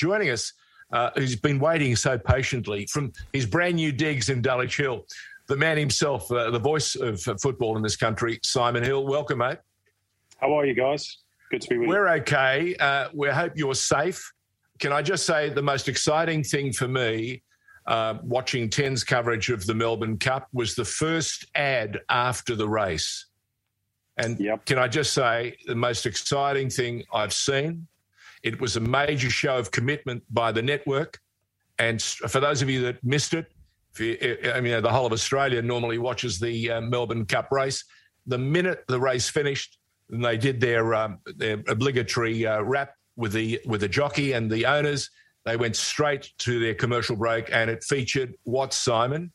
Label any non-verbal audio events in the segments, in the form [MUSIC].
joining us, uh, who's been waiting so patiently from his brand new digs in Dulwich Hill. The man himself, uh, the voice of football in this country, Simon Hill. Welcome, mate. How are you guys? Good to be with We're you. We're okay. Uh, we hope you're safe. Can I just say the most exciting thing for me uh, watching Ten's coverage of the Melbourne Cup was the first ad after the race. And yep. can I just say the most exciting thing I've seen? It was a major show of commitment by the network. And for those of you that missed it, you, I mean, the whole of Australia normally watches the uh, Melbourne Cup race. The minute the race finished, and they did their um, their obligatory uh, wrap with the with the jockey and the owners, they went straight to their commercial break, and it featured what Simon?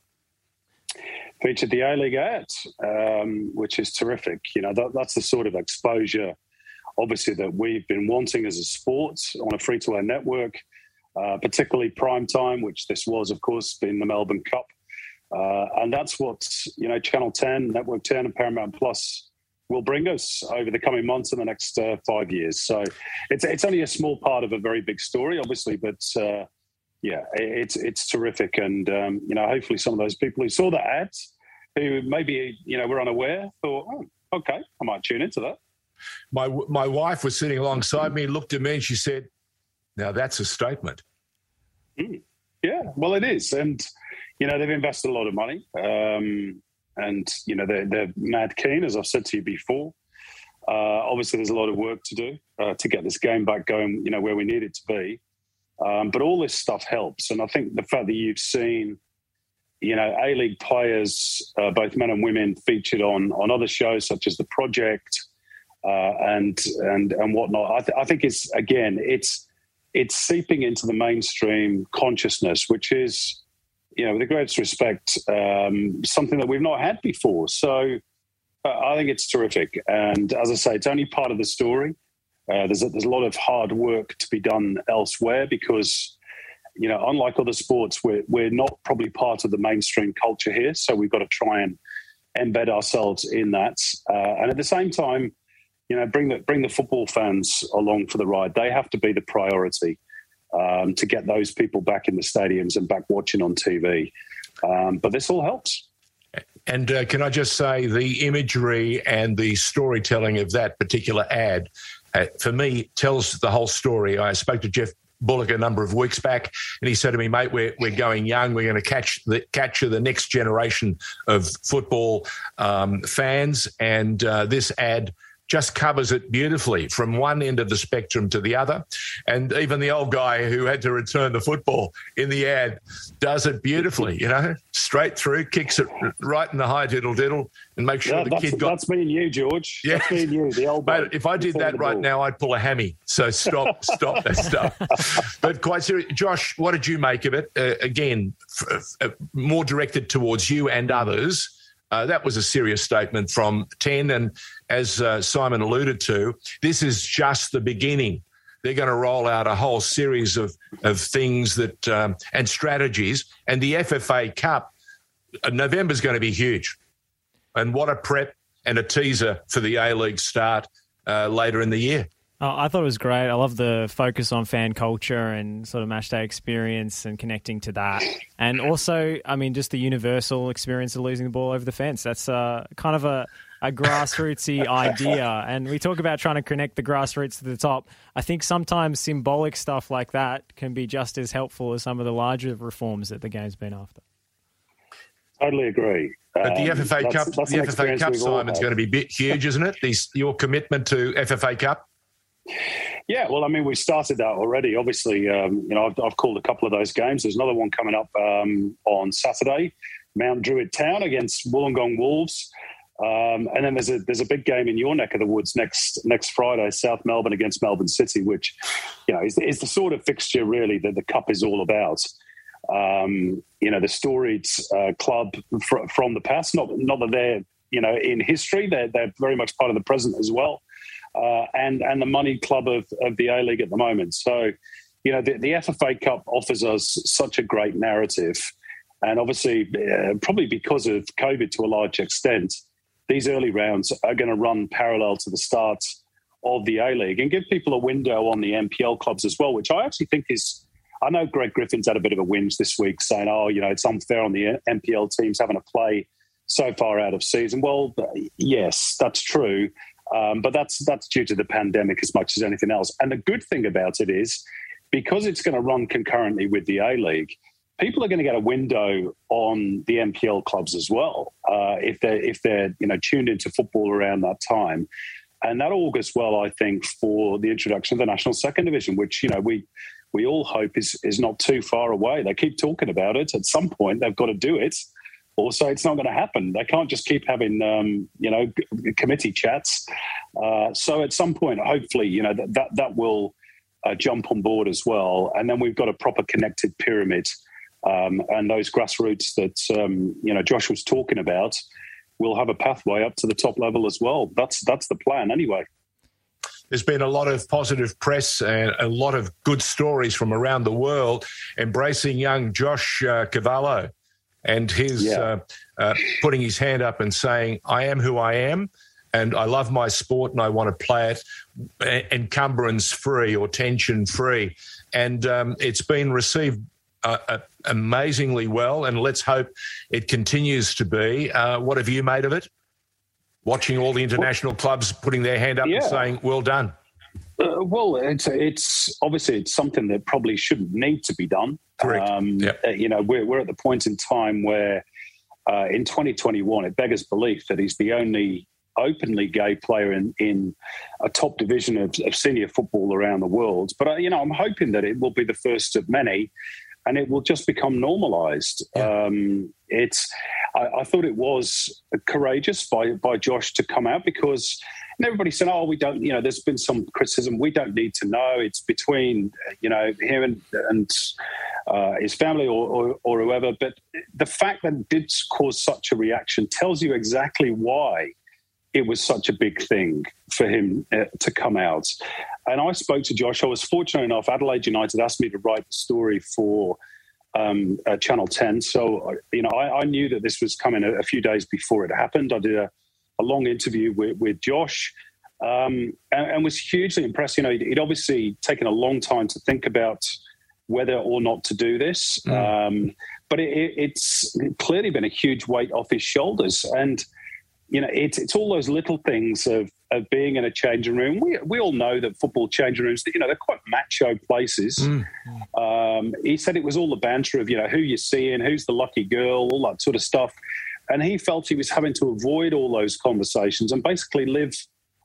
Featured the A League ads, um, which is terrific. You know, that, that's the sort of exposure, obviously, that we've been wanting as a sport on a free to air network, uh, particularly prime time, which this was, of course, in the Melbourne Cup. Uh, and that's what, you know, Channel 10, Network 10, and Paramount Plus will bring us over the coming months and the next uh, five years. So it's it's only a small part of a very big story, obviously, but uh, yeah, it's it's terrific, and um, you know, hopefully, some of those people who saw the ads, who maybe you know were unaware, thought, oh, okay, I might tune into that. My my wife was sitting alongside me, looked at me, and she said, "Now that's a statement." Mm. Yeah, well, it is, and you know, they've invested a lot of money. Um, and you know they're, they're mad keen, as I've said to you before. Uh, obviously, there's a lot of work to do uh, to get this game back going, you know, where we need it to be. Um, but all this stuff helps, and I think the fact that you've seen, you know, A League players, uh, both men and women, featured on on other shows such as The Project and and and whatnot. I, th- I think it's again, it's it's seeping into the mainstream consciousness, which is you know, with the greatest respect, um, something that we've not had before. So uh, I think it's terrific. And as I say, it's only part of the story. Uh, there's a, there's a lot of hard work to be done elsewhere because, you know, unlike other sports, we're we're not probably part of the mainstream culture here. So we've got to try and embed ourselves in that. Uh, and at the same time, you know, bring the bring the football fans along for the ride. They have to be the priority um, to get those people back in the stadiums and back watching on TV. Um, but this all helps. And uh, can I just say the imagery and the storytelling of that particular ad, uh, for me, tells the whole story. I spoke to Jeff Bullock a number of weeks back, and he said to me, "Mate, we're we're going young. We're going to catch the capture the next generation of football um, fans." And uh, this ad just covers it beautifully from one end of the spectrum to the other. And even the old guy who had to return the football in the ad does it beautifully, you know, straight through, kicks it right in the high diddle diddle and make sure yeah, the kid got. That's me and you, George. Yeah. That's me and you, the old [LAUGHS] Mate, if I did that right now, I'd pull a hammy. So stop, [LAUGHS] stop that stuff. But quite serious. Josh, what did you make of it? Uh, again, f- uh, more directed towards you and others. Uh, that was a serious statement from 10. And as uh, Simon alluded to, this is just the beginning. They're going to roll out a whole series of, of things that um, and strategies. And the FFA Cup, uh, November is going to be huge. And what a prep and a teaser for the A League start uh, later in the year. Oh, I thought it was great. I love the focus on fan culture and sort of match day experience and connecting to that. And also, I mean, just the universal experience of losing the ball over the fence. That's uh, kind of a, a grassrootsy [LAUGHS] idea. And we talk about trying to connect the grassroots to the top. I think sometimes symbolic stuff like that can be just as helpful as some of the larger reforms that the game's been after. Totally agree. But the um, FFA Cup, that's the FFA Cup, Simon's going to be bit huge, isn't it? These, your commitment to FFA Cup. Yeah, well, I mean, we started that already. Obviously, um, you know, I've, I've, called a couple of those games. There's another one coming up um, on Saturday, Mount Druitt Town against Wollongong Wolves, um, and then there's a there's a big game in your neck of the woods next next Friday, South Melbourne against Melbourne City, which you know is, is the sort of fixture really that the cup is all about. Um, you know, the storied uh, club fr- from the past. Not not that they're you know in history, they're they're very much part of the present as well uh, and and the money club of, of the A League at the moment. So, you know, the, the, FFA Cup offers us such a great narrative, and obviously, uh, probably because of COVID to a large extent, these early rounds are going to run parallel to the start of the A League and give people a window on the NPL clubs as well, which I actually think is. I know Greg Griffin's had a bit of a whinge this week saying, oh, you know, it's unfair on the NPL teams having to play so far out of season. Well, yes, that's true. Um, but that's that's due to the pandemic as much as anything else. And the good thing about it is because it's going to run concurrently with the A League, people are going to get a window on the NPL clubs as well uh, if they're if they're you know tuned into football around that time. And that augurs well, I think, for the introduction of the national second division, which you know we we all hope is is not too far away. They keep talking about it. At some point, they've got to do it. Also, it's not going to happen. They can't just keep having um, you know committee chats. Uh, so at some point, hopefully, you know that that, that will uh, jump on board as well. And then we've got a proper connected pyramid. Um, and those grassroots that um, you know Josh was talking about will have a pathway up to the top level as well. That's that's the plan anyway. There's been a lot of positive press and a lot of good stories from around the world embracing young Josh uh, Cavallo and his yeah. uh, uh, putting his hand up and saying, "I am who I am." And I love my sport and I want to play it encumbrance free or tension free. And um, it's been received uh, uh, amazingly well, and let's hope it continues to be. Uh, what have you made of it? Watching all the international clubs putting their hand up yeah. and saying, "Well done." Uh, well, it's it's obviously it's something that probably shouldn't need to be done. Correct. Um, yep. Uh, you know, we're we're at the point in time where uh, in 2021 it beggars belief that he's the only openly gay player in, in a top division of, of senior football around the world. But uh, you know, I'm hoping that it will be the first of many, and it will just become normalised. Yeah. Um, it's. I, I, thought it was courageous by by Josh to come out because. And everybody said, "Oh, we don't." You know, there's been some criticism. We don't need to know. It's between you know him and, and uh, his family or, or, or whoever. But the fact that it did cause such a reaction tells you exactly why it was such a big thing for him uh, to come out. And I spoke to Josh. I was fortunate enough, Adelaide United asked me to write the story for um, uh, Channel 10. So, you know, I, I, knew that this was coming a, a, few days before it happened. I did a, a long interview with, with Josh um, and, and, was hugely impressed. You know, he'd, obviously taken a long time to think about whether or not to do this. Mm. Um, but it, it, it's clearly been a huge weight off his shoulders. And you know, it's it's all those little things of of being in a changing room. We we all know that football changing rooms, you know, they're quite macho places. Mm. Um, he said it was all the banter of you know who you're seeing, who's the lucky girl, all that sort of stuff. And he felt he was having to avoid all those conversations and basically live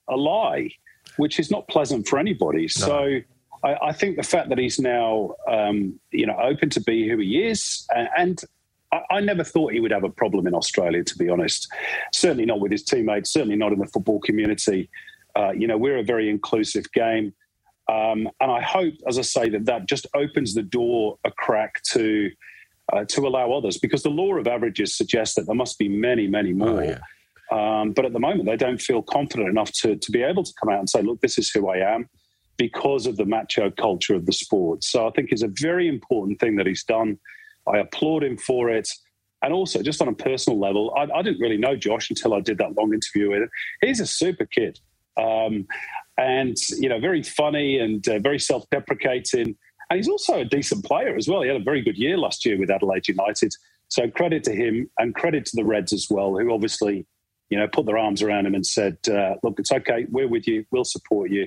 a lie, which is not pleasant for anybody. No. So. I, I, think the fact that he's now, um, you know, open to be who he is, and, and I, I, never thought he would have a problem in Australia, to be honest. Certainly not with his teammates, certainly not in the football community. Uh, you know, we're a very inclusive game. Um, and I hope, as I say, that that just opens the door a crack to uh, to allow others, because the law of averages suggests that there must be many, many oh, more. Oh, yeah. um, but at the moment, they don't feel confident enough to to be able to come out and say, "Look, this is who I am," because of the macho culture of the sport. So I think it's a very important thing that he's done. I applaud him for it. And also, just on a personal level, I, I didn't really know Josh until I did that long interview with him. He's a super kid. Um, and, you know, very funny and uh, very self deprecating. And he's also a decent player as well. He had a very good year last year with Adelaide United. So credit to him and credit to the Reds as well, who obviously, you know, put their arms around him and said, uh, look, it's okay. We're with you. We'll support you.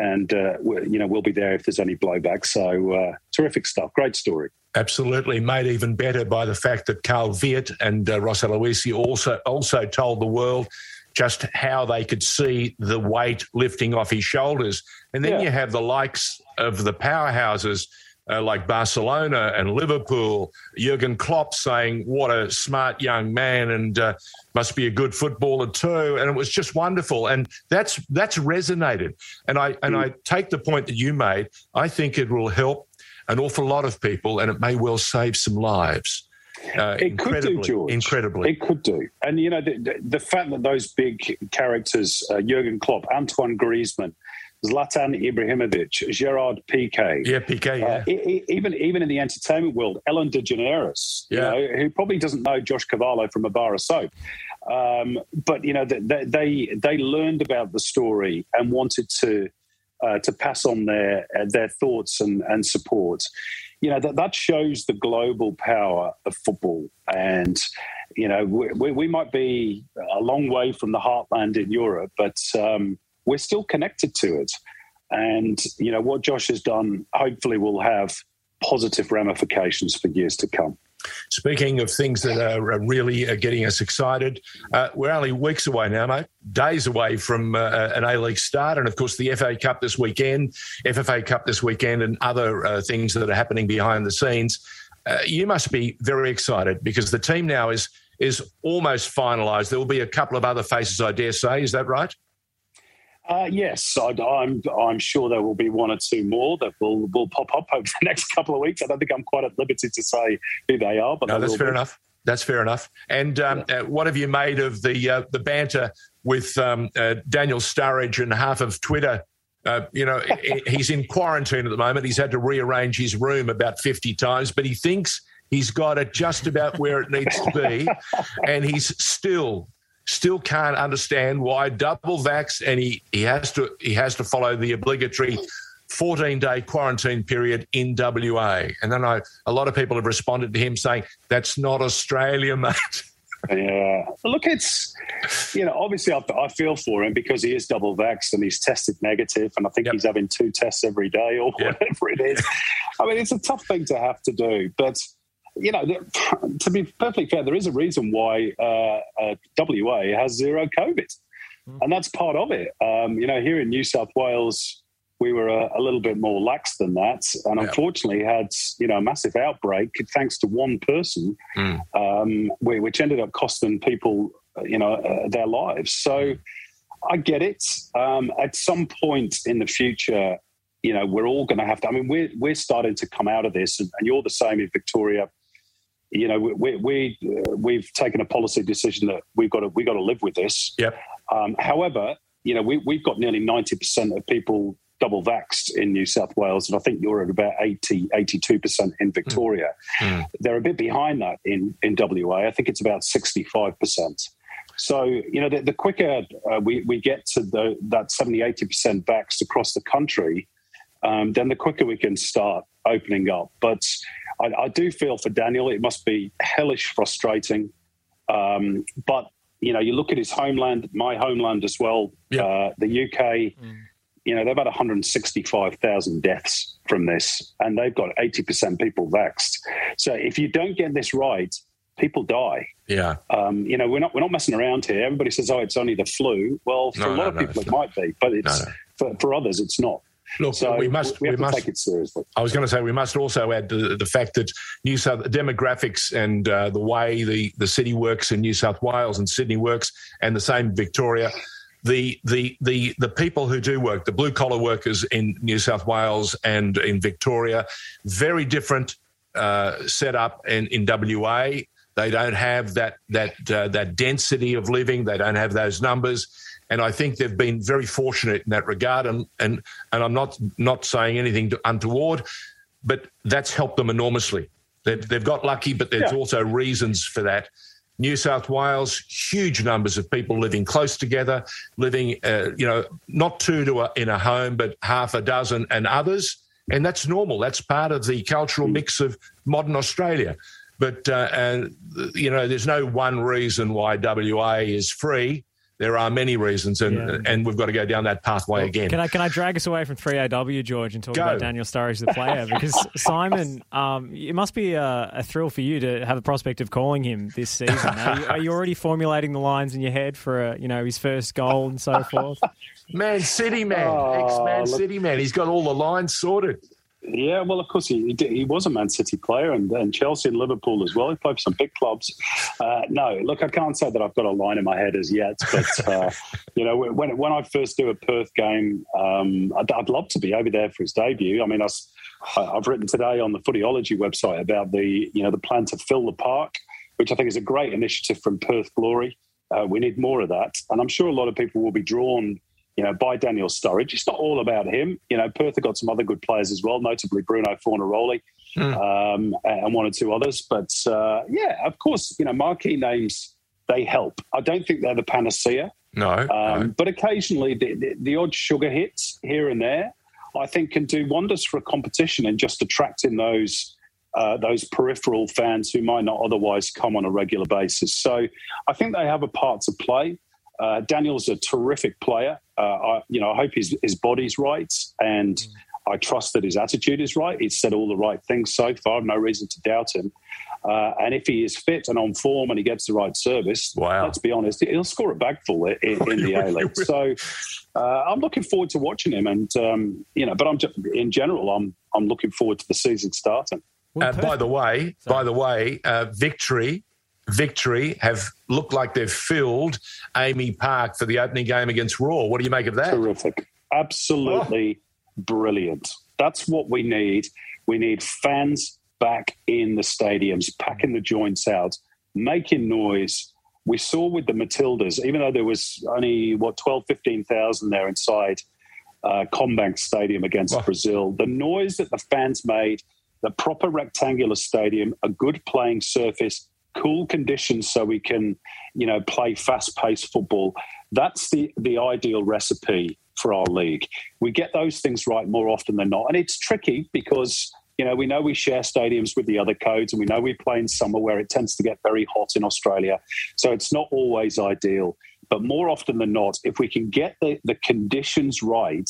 And, uh, you know, we'll be there if there's any blowback. So uh, terrific stuff. Great story. Absolutely, made even better by the fact that Carl Veart and uh, Ross Aloisi also also told the world just how they could see the weight lifting off his shoulders. And then yeah. you have the likes of the powerhouses uh, like Barcelona and Liverpool, Jurgen Klopp saying, What a smart young man and uh, must be a good footballer too. And it was just wonderful. And that's that's resonated. And I, and mm. I take the point that you made. I think it will help an awful lot of people, and it may well save some lives. Uh, it could do, George. Incredibly. It could do. And, you know, the, the, the fact that those big characters, uh, Jurgen Klopp, Antoine Griezmann, Zlatan Ibrahimovic, Gerard Piqué. Yeah, Piqué, uh, yeah. Uh, even, even in the entertainment world, Ellen DeGeneres, yeah. you know, who probably doesn't know Josh Cavallo from a bar of soap. Um, but you know, they, they they learned about the story and wanted to uh, to pass on their their thoughts and, and support. You know that that shows the global power of football, and you know we, we might be a long way from the heartland in Europe, but um, we're still connected to it. And you know what Josh has done, hopefully, will have positive ramifications for years to come. Speaking of things that are really uh, getting us excited, uh, we're only weeks away now, mate. Days away from uh, an A League start, and of course the FA Cup this weekend, FFA Cup this weekend, and other uh, things that are happening behind the scenes. Uh, you must be very excited because the team now is is almost finalised. There will be a couple of other faces, I dare say. Is that right? Uh, yes, I, am I'm, I'm sure there will be one or two more that will will pop up over [LAUGHS] the next couple of weeks. I don't think I'm quite at liberty to say who they are, but no, that's fair be. enough. That's fair enough. And um, yeah. uh, what have you made of the uh, the banter with um, uh, Daniel Sturridge and half of Twitter? Uh, you know, [LAUGHS] he's in quarantine at the moment. He's had to rearrange his room about 50 times, but he thinks he's got it just about where it needs to be. [LAUGHS] and he's still still can't understand why double vax and he, he has to he has to follow the obligatory 14 day quarantine period in WA. And then I, a lot of people have responded to him saying, that's not Australia, [LAUGHS] mate. Yeah. Look, it's, you know, obviously I, I, feel for him because he is double vaxxed and he's tested negative, and I think yep. he's having two tests every day or yep. whatever it is. [LAUGHS] I mean, it's a tough thing to have to do, but you know, to be perfectly fair, there is a reason why uh, uh, WA has zero COVID, mm. and that's part of it. Um, you know, here in New South Wales, we were a, a little bit more lax than that, and yeah. unfortunately had you know a massive outbreak thanks to one person, mm. um, which ended up costing people you know uh, their lives. So. I get it. Um, at some point in the future, you know, we're all going to have to. I mean, we're we're starting to come out of this, and, and you're the same in Victoria you know, we, we uh, we've taken a policy decision that we've got to we got to live with this. Yep. Um, however, you know, we, we've got nearly ninety percent of people double vaxxed in New South Wales, and I think you're at about 80, 82% in Victoria. Mm. They're a bit behind that in, in WA. I think it's about 65%. So, you know, the, the quicker uh, we, we get to the, that 70, 80% vaxxed across the country, um, then the quicker we can start opening up. But I, I, do feel for Daniel, it must be hellish frustrating. Um, but you know, you look at his homeland, my homeland as well, yep. uh, the UK. Mm. You know, they've had 165,000 deaths from this, and they've got 80% people vaxxed. So if you don't get this right, people die. Yeah. Um, you know, we're not we're not messing around here. Everybody says, "Oh, it's only the flu." Well, for no, a lot no, of people, no, it not. might be, but it's for, for others, it's not. Look, so we must. We, we must take it seriously. I was going to say we must also add the, the fact that New South demographics and uh, the way the, the city works in New South Wales and Sydney works, and the same Victoria. The the the the people who do work, the blue collar workers in New South Wales and in Victoria, very different uh, setup in, in WA. They don't have that that uh, that density of living. They don't have those numbers and I think they've been very fortunate in that regard. And and and I'm not not saying anything untoward, but that's helped them enormously. They've, they've got lucky, but there's yeah. also reasons for that. New South Wales, huge numbers of people living close together, living, uh, you know, not two to a, in a home, but half a dozen and others. And that's normal. That's part of the cultural mm. mix of modern Australia. But, uh, and, you know, there's no one reason why WA is free there are many reasons, and yeah. and we've got to go down that pathway well, again. Can I can I drag us away from 3AW, George, and talk go. about Daniel Sturridge, the player? [LAUGHS] Because Simon, um, it must be a, a, thrill for you to have the prospect of calling him this season. Are you, are you already formulating the lines in your head for a, you know his first goal and so forth? Man City man, oh, ex Man City man. He's got all the lines sorted. Yeah, well, of course, he, he was a Man City player and, and Chelsea and Liverpool as well. He played for some big clubs. Uh, no, look, I can't say that I've got a line in my head as yet, but, [LAUGHS] uh, you know, when, when I first do a Perth game, um, I'd, I'd, love to be over there for his debut. I mean, I, I've written today on the Footyology website about the, you know, the plan to fill the park, which I think is a great initiative from Perth Glory. Uh, we need more of that. And I'm sure a lot of people will be drawn you know, by Daniel Sturridge. It's not all about him. You know, Perth have got some other good players as well, notably Bruno Fornaroli mm. um, and one or two others. But uh, yeah, of course, you know, marquee names they help. I don't think they're the panacea. No. Um, no. But occasionally, the, the, the, odd sugar hits here and there, I think, can do wonders for a competition and just attracting those. Uh, those peripheral fans who might not otherwise come on a regular basis. So I think they have a part to play. Uh, Daniel's a terrific player. Uh, I, you know, I hope his, his body's right, and mm. I trust that his attitude is right. He's said all the right things so far. I have no reason to doubt him. Uh, and if he is fit and on form and he gets the right service, wow. let's be honest, he'll score a bagful in, in [LAUGHS] the A League. So uh, I'm looking forward to watching him. And um, you know, but I'm just, in general, I'm I'm looking forward to the season starting. Uh, by the way, Sorry. by the way, uh, victory victory have looked like they've filled AAMI Park for the opening game against Roar. What do you make of that? Terrific. Absolutely oh. brilliant. That's what we need. We need fans back in the stadiums, packing the joints out, making noise. We saw with the Matildas, even though there was only, what, 12, 15,000 there inside uh, CommBank Stadium against oh. Brazil, the noise that the fans made, the proper rectangular stadium, a good playing surface, cool conditions so we can, you know, play fast-paced football. That's the the ideal recipe for our league. We get those things right more often than not, and it's tricky because you know we know we share stadiums with the other codes, and we know we play in summer where it tends to get very hot in Australia, so it's not always ideal. But more often than not, if we can get the, the conditions right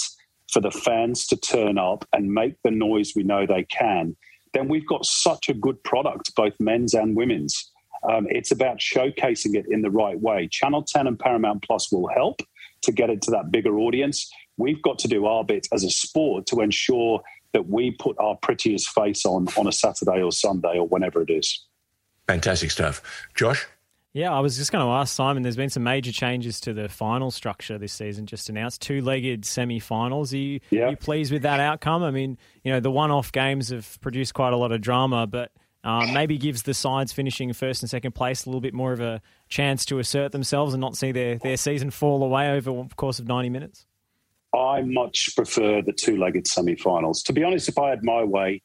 for the fans to turn up and make the noise we know they can, then we've got such a good product, both men's and women's. Um, it's about showcasing it in the right way. Channel 10 and Paramount Plus will help to get it to that bigger audience. We've got to do our bit as a sport to ensure that we put our prettiest face on on a Saturday or Sunday or whenever it is. Fantastic stuff. Josh? Yeah, I was just going to ask Simon. There's been some major changes to the final structure this season. Just announced two-legged semi-finals. Are yeah. are you pleased with that outcome? I mean, you know, the one-off games have produced quite a lot of drama, but um, maybe gives the sides finishing first and second place a little bit more of a chance to assert themselves and not see their, their season fall away over the course of 90 minutes. I much prefer the two-legged semi-finals. To be honest, if I had my way,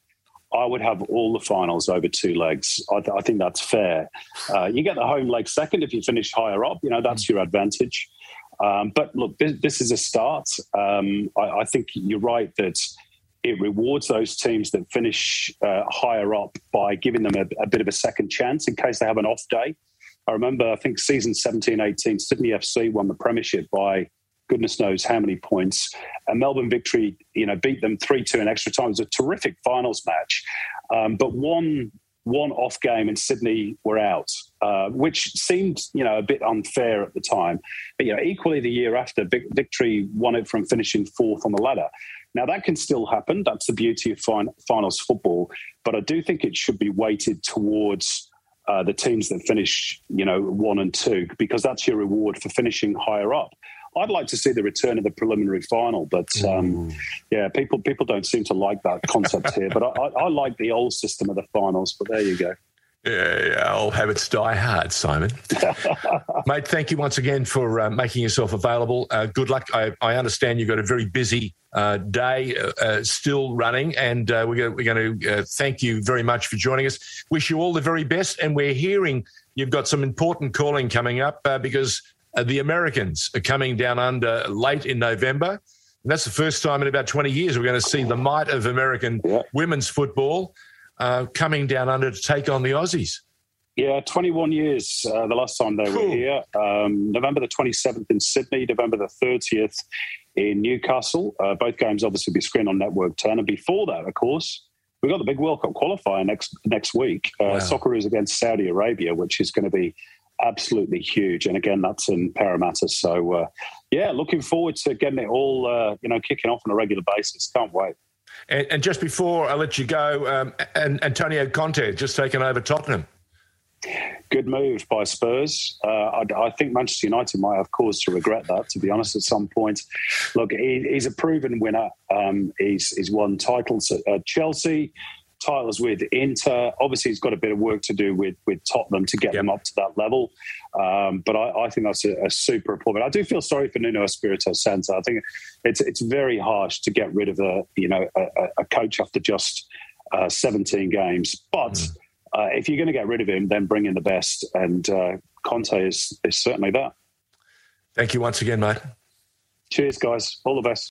I would have all the finals over two legs. I, th- I think that's fair. Uh, you get the home leg second if you finish higher up. You know that's your advantage. Um, but look, this, this, is a start. Um, I, I, think you're right that it rewards those teams that finish uh, higher up by giving them a, a, bit of a second chance in case they have an off day. I remember, I think season 17 18, Sydney FC won the Premiership by goodness knows how many points. And Melbourne victory, you know, beat them 3 2 in extra time. It was a terrific finals match. Um, but one one off game in Sydney were out, uh, which seemed you know a bit unfair at the time. But you know, equally the year after, Victory won it from finishing fourth on the ladder. Now that can still happen. That's the beauty of fin- finals football. But I do think it should be weighted towards. Uh, the teams that finish, you know, one and two, because that's your reward for finishing higher up. I'd like to see the return of the preliminary final, but um, yeah, people people don't seem to like that concept here. But I, I, like the old system of the finals. But there you go. Yeah, yeah, old habits die hard, Simon. [LAUGHS] Mate, thank you once again for uh, making yourself available. Uh, good luck. I, I, understand you've got a very busy uh, day uh, uh, still running, and uh, we're we're going to thank you very much for joining us. Wish you all the very best, and we're hearing you've got some important calling coming up because uh, the Americans are coming down under late in November. And that's the first time in about 20 years we're going to see the might of American yeah. women's football uh, coming down under to take on the Aussies. Yeah, 21 years uh, the last time they cool. were here. Um, November the 27th in Sydney, November the 30th in Newcastle. Uh, both games obviously be screened on Network 10. And before that, of course, we've got the big World Cup qualifier next next week. Uh, wow. Socceroos against Saudi Arabia, which is going to be absolutely huge. And again, that's in Parramatta. So, uh, yeah, looking forward to getting it all, uh, you know, kicking off on a regular basis. Can't wait. And, and just before I let you go, um, and Antonio Conte just taken over Tottenham. Good move by Spurs. Uh, I, I, think Manchester United might have cause to regret that, to be honest, at some point. Look, he, he's a proven winner. Um, he's, he's won titles at Chelsea titles with Inter. Obviously, he's got a bit of work to do with with Tottenham to get yep. them up to that level. Um, but I, I, think that's a, a, super appointment. I do feel sorry for Nuno Espirito Santo. I think it's it's very harsh to get rid of a you know a, a coach after just uh, 17 games. But mm. uh, if you're going to get rid of him, then bring in the best and uh, Conte is is certainly that. Thank you once again, mate. Cheers, guys. All the best.